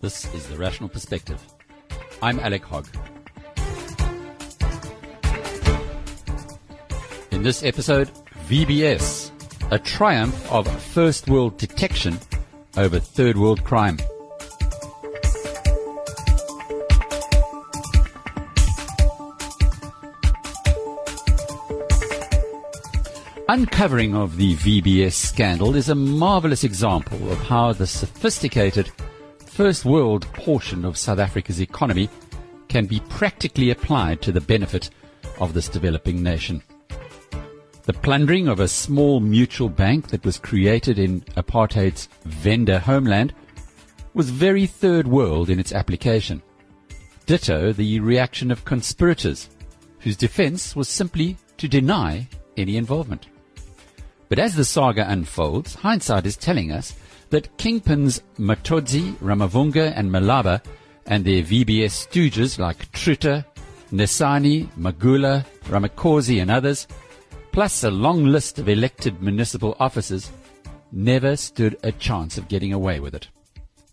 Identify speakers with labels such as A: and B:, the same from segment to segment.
A: This is The Rational Perspective. I'm Alec Hogg. In this episode, VBS, a triumph of first world detection over third world crime. Uncovering of the VBS scandal is a marvelous example of how the sophisticated first world portion of South Africa's economy can be practically applied to the benefit of this developing nation. The plundering of a small mutual bank that was created in apartheid's Venda homeland was very third world in its application. Ditto the reaction of conspirators, whose defense was simply to deny any involvement. But as the saga unfolds, hindsight is telling us that kingpins Matodzi, Ramavhunga, and Malaba and their VBS stooges like Truter, Nesane, Magula, Ramikosi, and others, plus a long list of elected municipal officers, never stood a chance of getting away with it.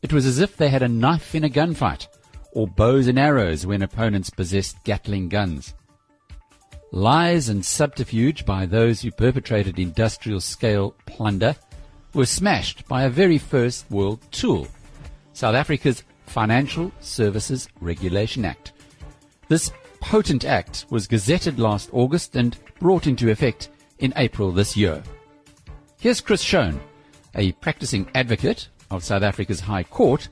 A: It was as if they had a knife in a gunfight, or bows and arrows when opponents possessed Gatling guns. Lies and subterfuge by those who perpetrated industrial scale plunder were smashed by a very first world tool, South Africa's Financial Services Regulation Act. This potent act was gazetted last August and brought into effect in April this year. Here's Chris Schoen, a practicing advocate of South Africa's High Court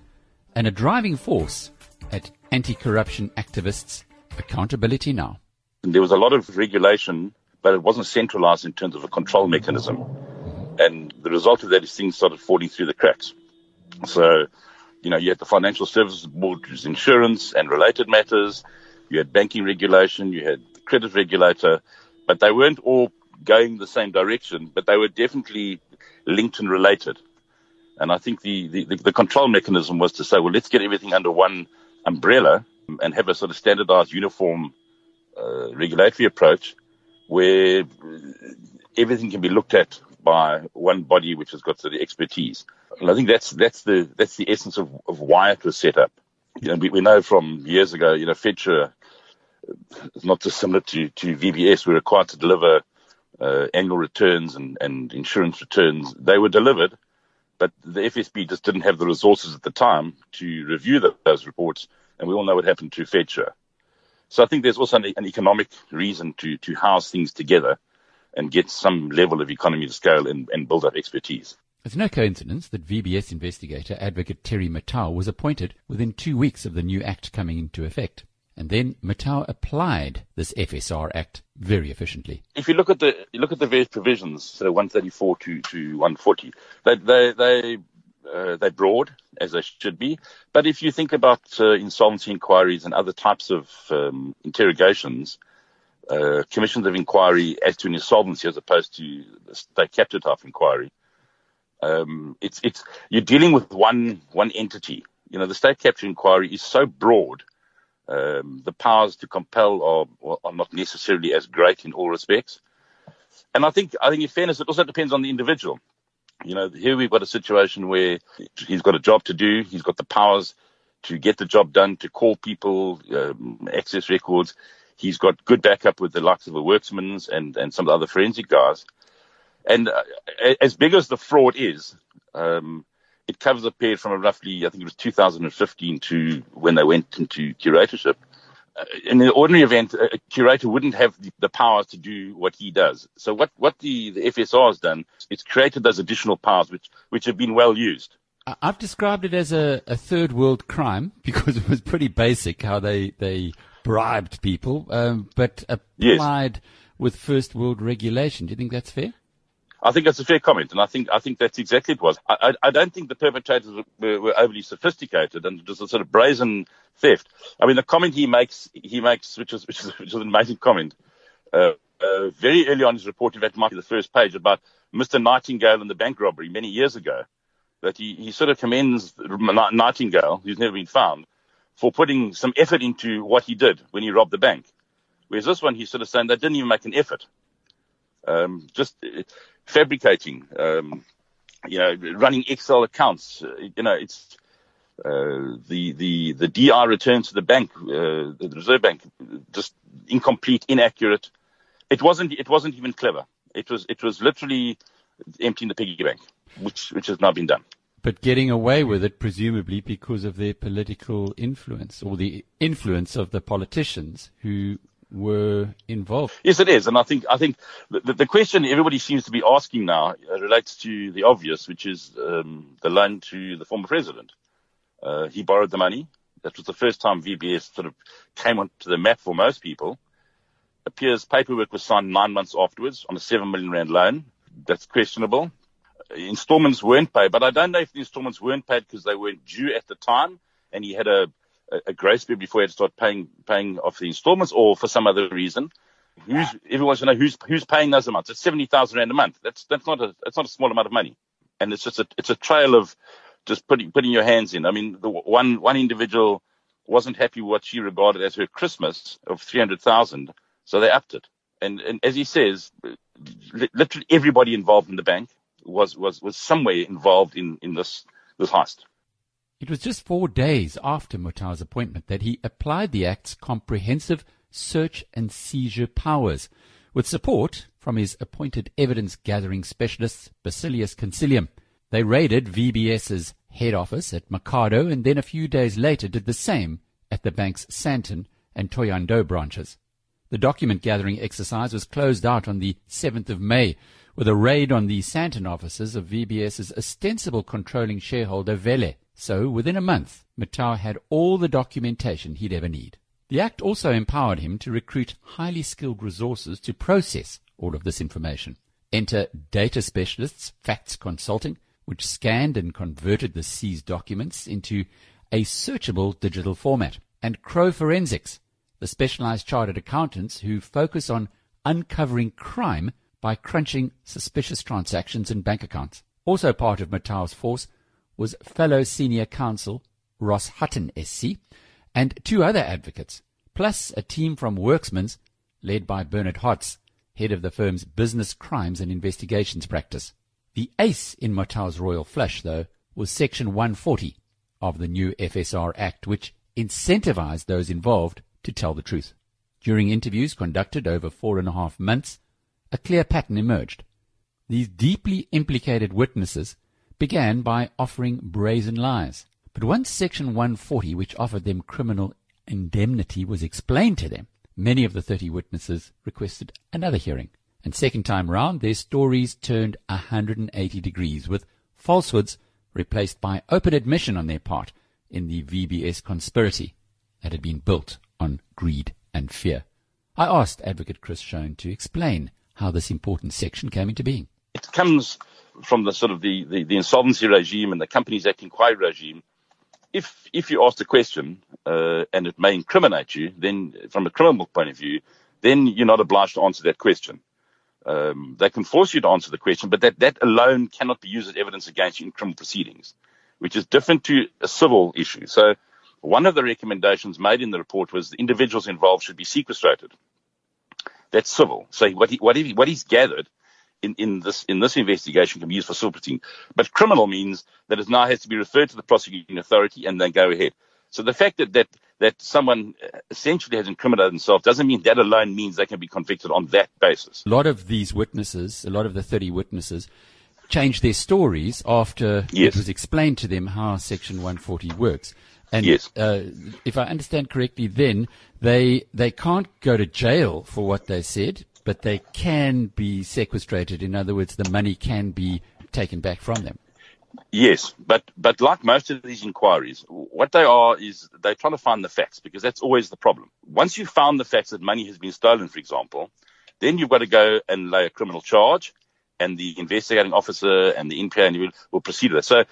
A: and a driving force at anti-corruption activists Accountability Now.
B: There was a lot of regulation, but it wasn't centralized in terms of a control mechanism. And the result of that is things started falling through the cracks. So, you know, you had the Financial Services Board, which was insurance and related matters. You had banking regulation. You had the credit regulator, but they weren't all going the same direction, but they were definitely linked and related. And I think the, the, the control mechanism was to say, well, let's get everything under one umbrella and have a sort of standardized, uniform uh, regulatory approach where everything can be looked at by one body which has got the expertise. And I think that's that's the that's the essence of, of why it was set up. You know, we, we know from years ago, you know, FedSure is not dissimilar to, to VBS. We're required to deliver uh, annual returns and, and insurance returns. They were delivered, but the FSB just didn't have the resources at the time to review the, those reports. And we all know what happened to FedSure. So I think there's also an, an economic reason to, to house things together and get some level of economy of scale and, and build up expertise.
A: It's no coincidence that VBS investigator advocate Terry Motau was appointed within two weeks of the new act coming into effect. And then Motau applied this FSR Act very efficiently.
B: If you look at the you look at the various provisions, so 134 to, to 140, they they they uh, they're broad as they should be. But if you think about uh, insolvency inquiries and other types of um, interrogations, uh, commissions of inquiry as to an insolvency as opposed to state capture type inquiry. Um, it's it's you're dealing with one one entity. You know, the state capture inquiry is so broad. Um, the powers to compel are, are not necessarily as great in all respects. And I think I think in fairness, it also depends on the individual. You know, here we've got a situation where he's got a job to do. He's got the powers to get the job done, to call people, um, access records. He's got good backup with the likes of the Werksmans and, and some of the other forensic guys. And uh, as big as the fraud is, um, it covers a period from roughly, I think it was 2015 to when they went into curatorship. Uh, in the ordinary event, a curator wouldn't have the, the powers to do what he does. So what, what the, the FSR has done, it's created those additional powers which, which have been well used.
A: I've described it as a, a third world crime because it was pretty basic how they, they bribed people, um, but applied yes. with first world regulation. Do you think that's fair?
B: I think that's a fair comment, and I think I think that's exactly it was. I, I, I don't think the perpetrators were, were, overly sophisticated, and just a sort of brazen theft. I mean, the comment he makes, he makes, which is which is, which is an amazing comment. Uh, uh, very early on his report, in fact, might be the first page about Mr. Nightingale and the bank robbery many years ago. That he, he sort of commends Nightingale, who's never been found, for putting some effort into what he did when he robbed the bank. Whereas this one, he's sort of saying they didn't even make an effort. um, just fabricating, um, you know, running Excel accounts. Uh, you know, it's uh, the the the DI returns to the bank, uh, the Reserve Bank, just incomplete, inaccurate. It wasn't it wasn't even clever. It was it was literally emptying the piggy bank, which which has now been done.
A: But getting away with it, presumably because of their political influence or the influence of the politicians who were involved.
B: Yes, it is, and I think I think the, the question everybody seems to be asking now uh, relates to the obvious, which is um, the loan to the former president. Uh, he borrowed the money. That was the first time VBS sort of came onto the map for most people. Appears paperwork was signed nine months afterwards on a seven million rand loan. That's questionable. Installments weren't paid, but I don't know if the installments weren't paid because they weren't due at the time, and he had a a, a grace period before he had to start paying paying off the installments, or for some other reason. Who's everyone's to know who's who's paying those amounts? It's seventy thousand rand a month. That's that's not a that's not a small amount of money, and it's just a it's a trail of just putting putting your hands in. I mean, the one one individual wasn't happy with what she regarded as her Christmas of three hundred thousand, so they upped it. And and as he says, literally everybody involved in the bank was was was somewhere involved in in this this heist.
A: It was just four days after Motau's appointment that he applied the Act's comprehensive search and seizure powers, with support from his appointed evidence gathering specialists, Basileus Consilium. They raided VBS's head office at Makhado and then a few days later did the same at the bank's Sandton and Thohoyandou branches. The document gathering exercise was closed out on the 7th of May with a raid on the Sandton offices of VBS's ostensible controlling shareholder Vele. So, within a month, Motau had all the documentation he'd ever need. The Act also empowered him to recruit highly skilled resources to process all of this information. Enter data specialists, Facts Consulting, which scanned and converted the seized documents into a searchable digital format, and Crow Forensics, the specialized chartered accountants who focus on uncovering crime by crunching suspicious transactions and bank accounts. Also part of Motau's force was fellow senior counsel Ross Hutton SC and two other advocates, plus a team from Werksmans led by Bernard Hotz, head of the firm's business crimes and investigations practice. The ace in Motau's royal flush, though, was Section 140 of the new FSR Act, which incentivized those involved to tell the truth. During interviews conducted over four and a half months, a clear pattern emerged. These deeply implicated witnesses began by offering brazen lies. But once Section 140, which offered them criminal indemnity, was explained to them, many of the 30 witnesses requested another hearing. And second time round, their stories turned 180 degrees, with falsehoods replaced by open admission on their part in the VBS conspiracy that had been built on greed and fear. I asked Advocate Chris Schoen to explain how this important section came into being.
B: It comes from the sort of the, the, the, insolvency regime and the Companies Act inquiry regime, if if you ask a question uh, and it may incriminate you, then from a criminal point of view, then you're not obliged to answer that question. Um, they can force you to answer the question, but that, that alone cannot be used as evidence against you in criminal proceedings, which is different to a civil issue. So one of the recommendations made in the report was the individuals involved should be sequestrated. That's civil. So what he, what, he, what he's gathered in, in this in this investigation can be used for civil. But criminal means that it now has to be referred to the prosecuting authority and then go ahead. So the fact that that that someone essentially has incriminated themselves doesn't mean that alone means they can be convicted on that basis.
A: A lot of these witnesses, a lot of the 30 witnesses, changed their stories after yes. it was explained to them how Section 140 works. And
B: yes.
A: uh, if I understand correctly, then they they can't go to jail for what they said but they can be sequestrated. In other words, the money can be taken back from them.
B: Yes, but but like most of these inquiries, what they are is they're trying to find the facts because that's always the problem. Once you've found the facts that money has been stolen, for example, then you've got to go and lay a criminal charge, and the investigating officer and the NPA will, will proceed with it. So,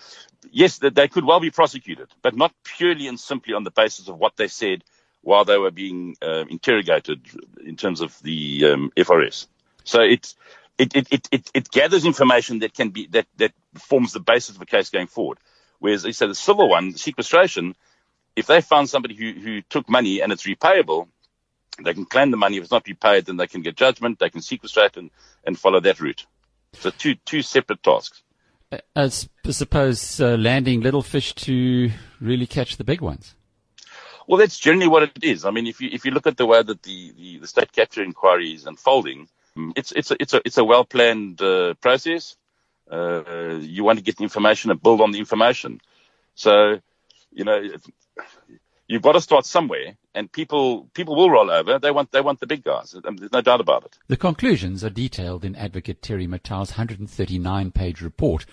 B: yes, they could well be prosecuted, but not purely and simply on the basis of what they said while they were being uh, interrogated in terms of the um, FRS. So it, it, it, it, it gathers information that can be, that, that forms the basis of a case going forward. Whereas they say the civil one, the sequestration, if they found somebody who, who took money and it's repayable, They can claim the money. If it's not repaid, then they can get judgment. They can sequestrate and, and follow that route. So two two separate tasks.
A: I suppose uh, landing little fish to really catch the big ones.
B: Well, that's generally what it is. I mean, if you if you look at the way that the, the, the state capture inquiry is unfolding, it's it's a it's a it's a well planned uh, process. Uh, you want to get the information and build on the information. So, you know, you've got to start somewhere, and people people will roll over. They want they want the big guys. There's no doubt about it.
A: The conclusions are detailed in Advocate Terry Motau's 139-page report,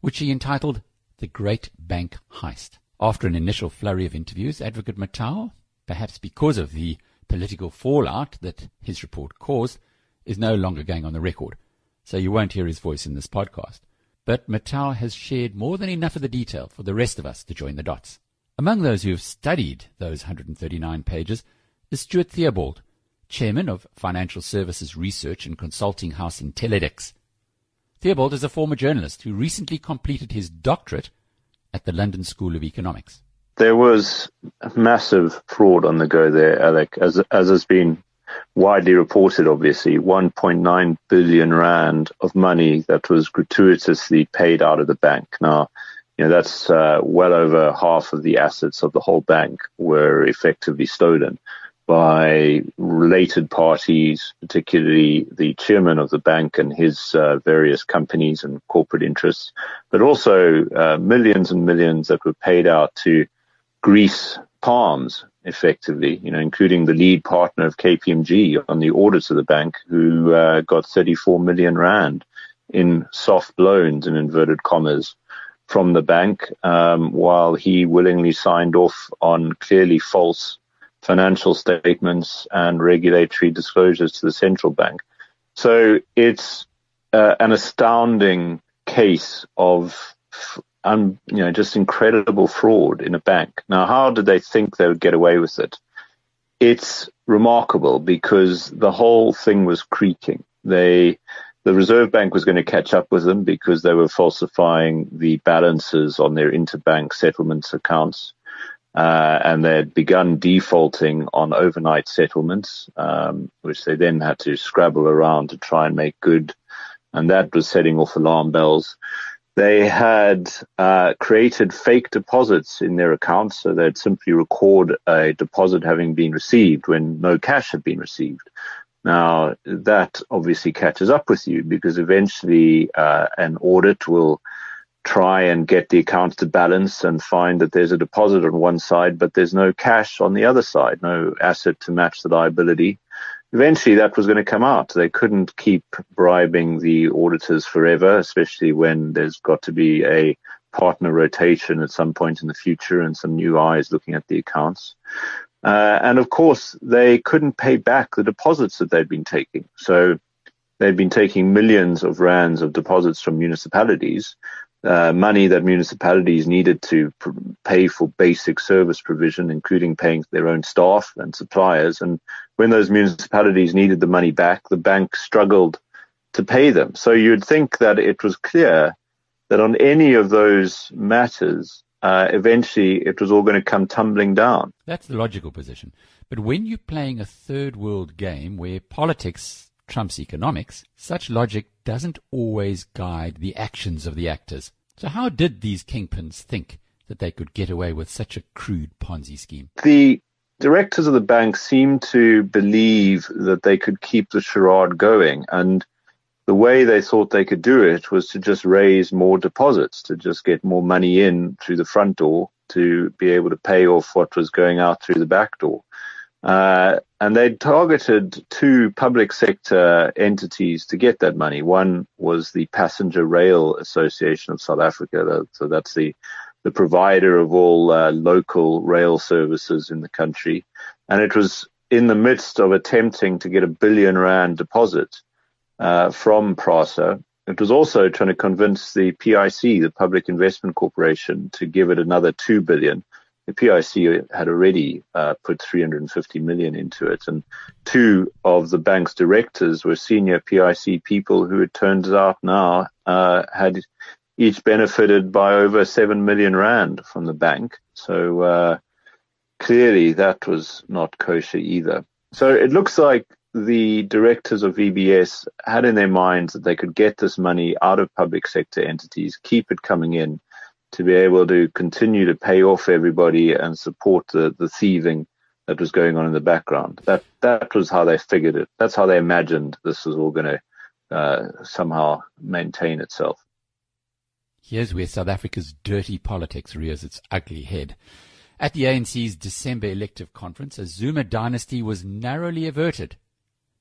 A: which he entitled "The Great Bank Heist." After an initial flurry of interviews, Advocate Motau, perhaps because of the political fallout that his report caused, is no longer going on the record, so you won't hear his voice in this podcast. But Motau has shared more than enough of the detail for the rest of us to join the dots. Among those who have studied those 139 pages is Stuart Theobald, chairman of financial services research and consulting house Intellidex. Theobald is a former journalist who recently completed his doctorate at the London School of Economics.
C: There was massive fraud on the go there, Alec, as, as has been widely reported, obviously, 1.9 billion rand of money that was gratuitously paid out of the bank. Now, you know, that's uh, well over half of the assets of the whole bank were effectively stolen by related parties, particularly the chairman of the bank and his uh, various companies and corporate interests, but also uh, millions and millions that were paid out to grease palms, effectively, you know, including the lead partner of KPMG on the audit of the bank, who uh, got 34 million rand in soft loans, in inverted commas, from the bank, um, while he willingly signed off on clearly false financial statements and regulatory disclosures to the central bank. So it's uh, an astounding case of um, you know, just incredible fraud in a bank. Now, how did they think they would get away with it? It's remarkable because the whole thing was creaking. They, the Reserve Bank was going to catch up with them because they were falsifying the balances on their interbank settlements accounts. Uh, and they had begun defaulting on overnight settlements, um, which they then had to scrabble around to try and make good. And that was setting off alarm bells. They had uh, created fake deposits in their accounts, so they'd simply record a deposit having been received when no cash had been received. Now, that obviously catches up with you because eventually uh, an audit will try and get the accounts to balance and find that there's a deposit on one side, but there's no cash on the other side, no asset to match the liability eventually that was going to come out. They couldn't keep bribing the auditors forever, especially when there's got to be a partner rotation at some point in the future and some new eyes looking at the accounts. Uh, and of course, they couldn't pay back the deposits that they'd been taking. So they'd been taking millions of rands of deposits from municipalities uh, money that municipalities needed to pr- pay for basic service provision, including paying their own staff and suppliers. And when those municipalities needed the money back, the bank struggled to pay them. So you'd think that it was clear that on any of those matters, uh, eventually it was all going to come tumbling down.
A: That's the logical position. But when you're playing a third world game where politics trumps economics, such logic doesn't always guide the actions of the actors. So how did these kingpins think that they could get away with such a crude Ponzi scheme?
C: The directors of the bank seemed to believe that they could keep the charade going and the way they thought they could do it was to just raise more deposits, to just get more money in through the front door to be able to pay off what was going out through the back door. Uh, and they targeted two public sector entities to get that money. One was the Passenger Rail Association of South Africa. So that's the, the provider of all uh, local rail services in the country. And it was in the midst of attempting to get a billion rand deposit uh, from PRASA. It was also trying to convince the PIC, the Public Investment Corporation, to give it another two billion the PIC had already uh, put 350 million into it, and two of the bank's directors were senior PIC people who, it turns out now, uh, had each benefited by over seven million rand from the bank. So uh, clearly, that was not kosher either. So it looks like the directors of VBS had in their minds that they could get this money out of public sector entities, keep it coming in to be able to continue to pay off everybody and support the, the thieving that was going on in the background. That that was how they figured it. That's how they imagined this was all going to uh, somehow maintain itself.
A: Here's where South Africa's dirty politics rears its ugly head. At the ANC's December elective conference, a Zuma dynasty was narrowly averted.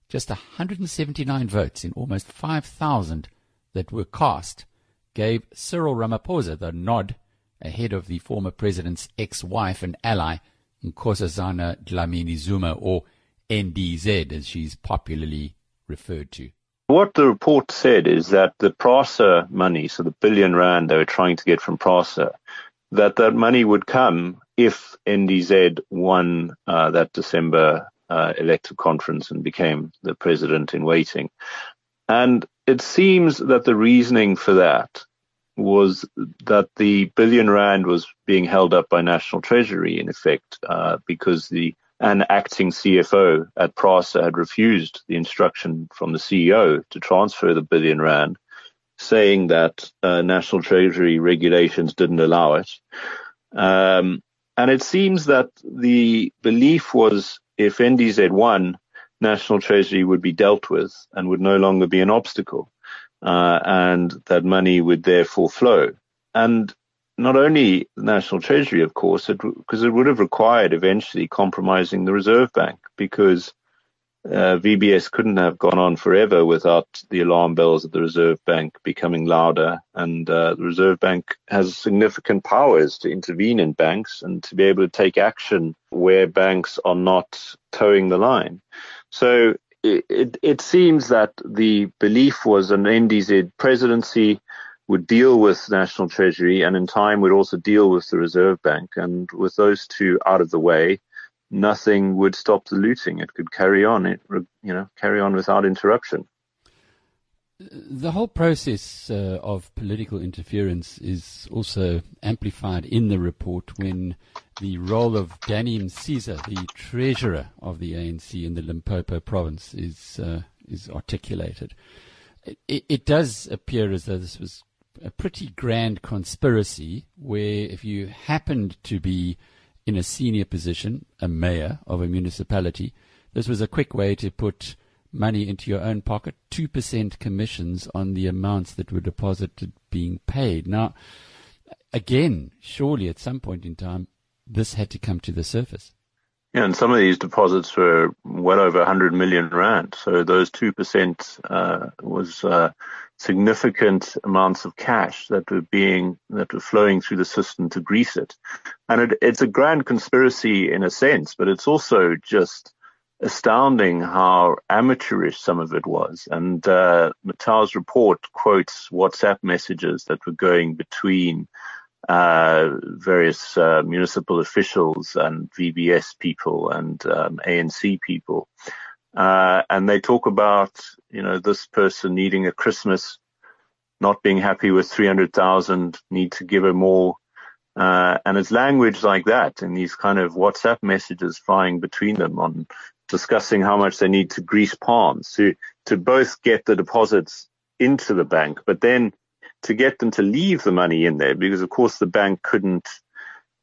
A: Just 179 votes in almost 5,000 that were cast gave Cyril Ramaphosa the nod ahead of the former president's ex-wife and ally, Nkosazana Dlamini Zuma, or NDZ as she's popularly referred to.
C: What the report said is that the PRASA money, so the billion rand they were trying to get from PRASA, that that money would come if NDZ won uh, that December uh, elective conference and became the president in waiting. And it seems that the reasoning for that was that the billion rand was being held up by National Treasury, in effect, uh, because the an acting CFO at PRASA had refused the instruction from the CEO to transfer the billion rand, saying that uh, National Treasury regulations didn't allow it. Um, and it seems that the belief was if NDZ won, National Treasury would be dealt with and would no longer be an obstacle, uh, and that money would therefore flow. And not only the National Treasury, of course, because it, it, would have required eventually compromising the Reserve Bank, because uh, VBS couldn't have gone on forever without the alarm bells of the Reserve Bank becoming louder. And uh, the Reserve Bank has significant powers to intervene in banks and to be able to take action where banks are not toeing the line. So it, it, it seems that the belief was an NDZ presidency would deal with National Treasury and in time would also deal with the Reserve Bank. And with those two out of the way, nothing would stop the looting. It could carry on, it you know, carry on without interruption.
A: The whole process uh, of political interference is also amplified in the report when the role of Danny Msiza, the treasurer of the ANC in the Limpopo province, is uh, is articulated. It, it does appear as though this was a pretty grand conspiracy where if you happened to be in a senior position, a mayor of a municipality, this was a quick way to put money into your own pocket, 2% commissions on the amounts that were deposited being paid. Now, again, surely at some point in time, this had to come to the surface.
C: Yeah, and some of these deposits were well over 100 million rand. So those 2% uh, was uh, significant amounts of cash that were being that were flowing through the system to grease it. And it, it's a grand conspiracy in a sense, but it's also just astounding how amateurish some of it was. And uh, Motau's report quotes WhatsApp messages that were going between uh, various uh, municipal officials and VBS people and um, ANC people. Uh, and they talk about, you know, this person needing a Christmas, not being happy with 300,000, need to give her more. Uh, and it's language like that and these kind of WhatsApp messages flying between them on discussing how much they need to grease palms to, to both get the deposits into the bank, but then to get them to leave the money in there because of course the bank couldn't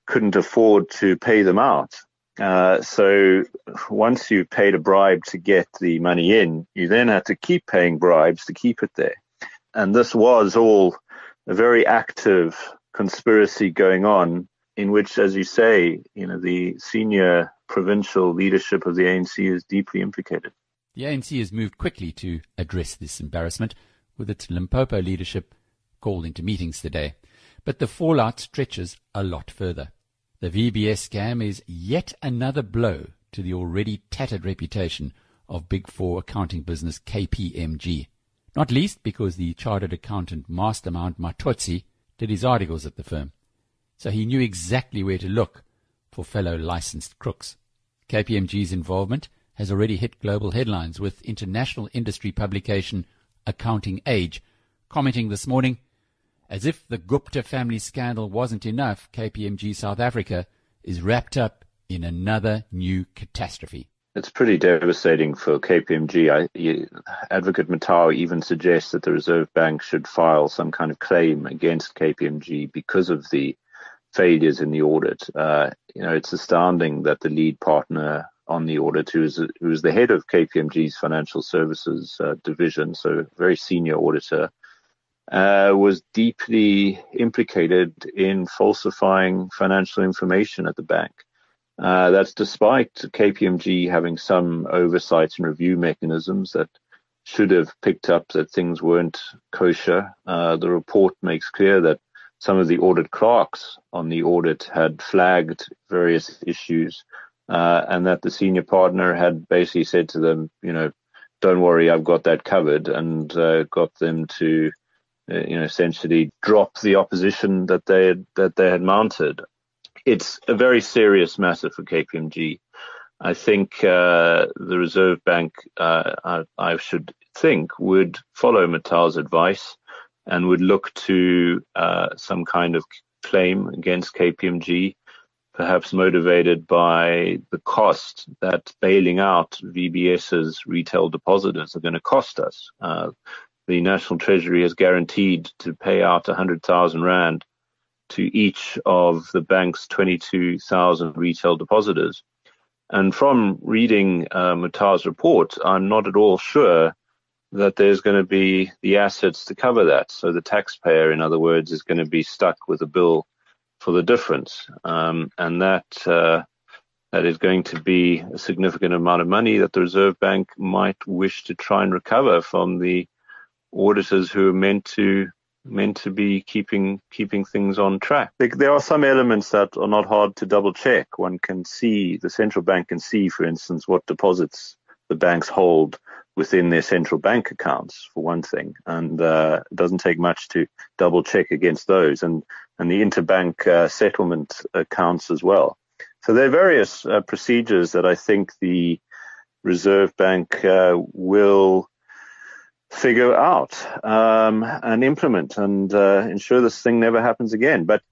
C: couldn't afford to pay them out. Uh, so once you've paid a bribe to get the money in, you then have to keep paying bribes to keep it there. And this was all a very active conspiracy going on in which, as you say, you know, the senior provincial leadership of the ANC is deeply implicated.
A: The ANC has moved quickly to address this embarrassment with its Limpopo leadership called into meetings today. But the fallout stretches a lot further. The VBS scam is yet another blow to the already tattered reputation of Big Four accounting business KPMG. Not least because the chartered accountant mastermind Matodzi did his articles at the firm. So he knew exactly where to look for fellow licensed crooks. KPMG's involvement has already hit global headlines with international industry publication Accounting Age commenting this morning as if the Gupta family scandal wasn't enough, KPMG South Africa is wrapped up in another new catastrophe.
C: it's pretty devastating for KPMG. I, Advocate Motau even suggests that the Reserve Bank should file some kind of claim against KPMG because of the failures in the audit. Uh, you know, it's astounding that the lead partner on the audit, who is who is the head of KPMG's financial services uh, division, so very senior auditor, uh, was deeply implicated in falsifying financial information at the bank. Uh, that's despite KPMG having some oversight and review mechanisms that should have picked up that things weren't kosher. Uh, the report makes clear that some of the audit clerks on the audit had flagged various issues, uh, and that the senior partner had basically said to them, you know, don't worry, I've got that covered, and uh, got them to uh, you know, essentially drop the opposition that they had, that they had mounted. It's a very serious matter for KPMG. I think uh, the Reserve Bank, uh, I, I, should think, would follow Motau's advice and would look to uh, some kind of claim against KPMG, perhaps motivated by the cost that bailing out VBS's retail depositors are going to cost us. Uh, the National Treasury has guaranteed to pay out 100,000 Rand to each of the bank's 22,000 retail depositors. And from reading uh, report, I'm not at all sure that there's going to be the assets to cover that. So the taxpayer, in other words, is going to be stuck with a bill for the difference. Um, and that, uh, that is going to be a significant amount of money that the Reserve Bank might wish to try and recover from the auditors who are meant to meant to be keeping keeping things on track. There are some elements that are not hard to double check. One can see the central bank can see, for instance, what deposits the banks hold within their central bank accounts, for one thing, and uh, it doesn't take much to double check against those, and and the interbank uh, settlement accounts as well. So there are various uh, procedures that I think the Reserve Bank uh, will figure out um, and implement and uh, ensure this thing never happens again. But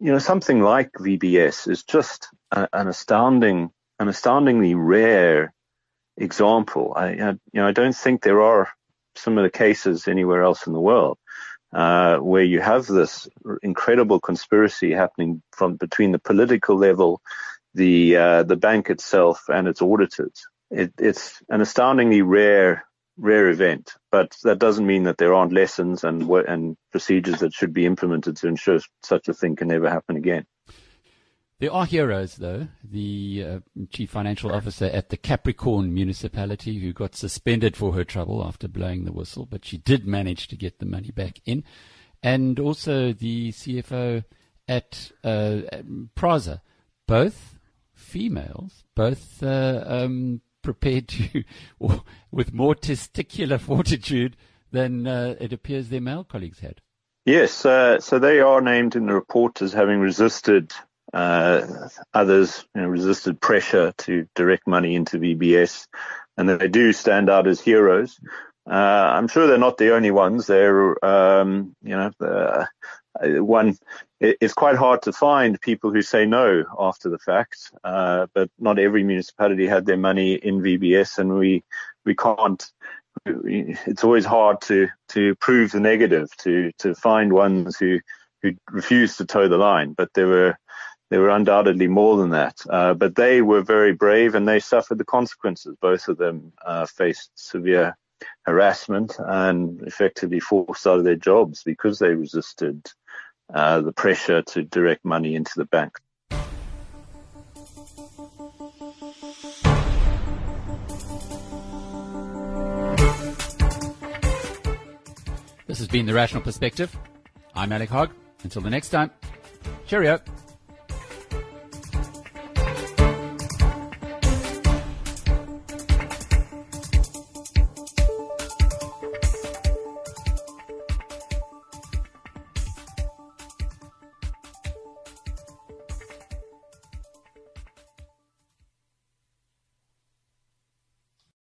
C: you know, something like VBS is just a, an astounding, an astoundingly rare example. I, you know, I don't think there are some of the cases anywhere else in the world uh, where you have this incredible conspiracy happening from between the political level, the uh, the bank itself, and its auditors. It, it's an astoundingly rare rare event, but that doesn't mean that there aren't lessons and and procedures that should be implemented to ensure such a thing can never happen again.
A: There are heroes, though. The uh, chief financial officer at the Capricorn municipality who got suspended for her trouble after blowing the whistle, but she did manage to get the money back in. And also the CFO at uh, Prasa, both females, both uh, um, prepared to, with more testicular fortitude than uh, it appears their male colleagues had.
C: Yes, uh, so they are named in the report as having resisted uh, others, you know, resisted pressure to direct money into VBS, and they do stand out as heroes. Uh, I'm sure they're not the only ones. They're, um, you know, uh, one it's quite hard to find people who say no after the fact, uh, but not every municipality had their money in VBS, and we we can't. It's always hard to to prove the negative, to to find ones who who refused to toe the line, but there were there were undoubtedly more than that. Uh, but they were very brave, and they suffered the consequences. Both of them uh, faced severe harassment and effectively forced out of their jobs because they resisted uh, the pressure to direct money into the bank.
A: This has been The Rational Perspective. I'm Alec Hogg. Until the next time, cheerio.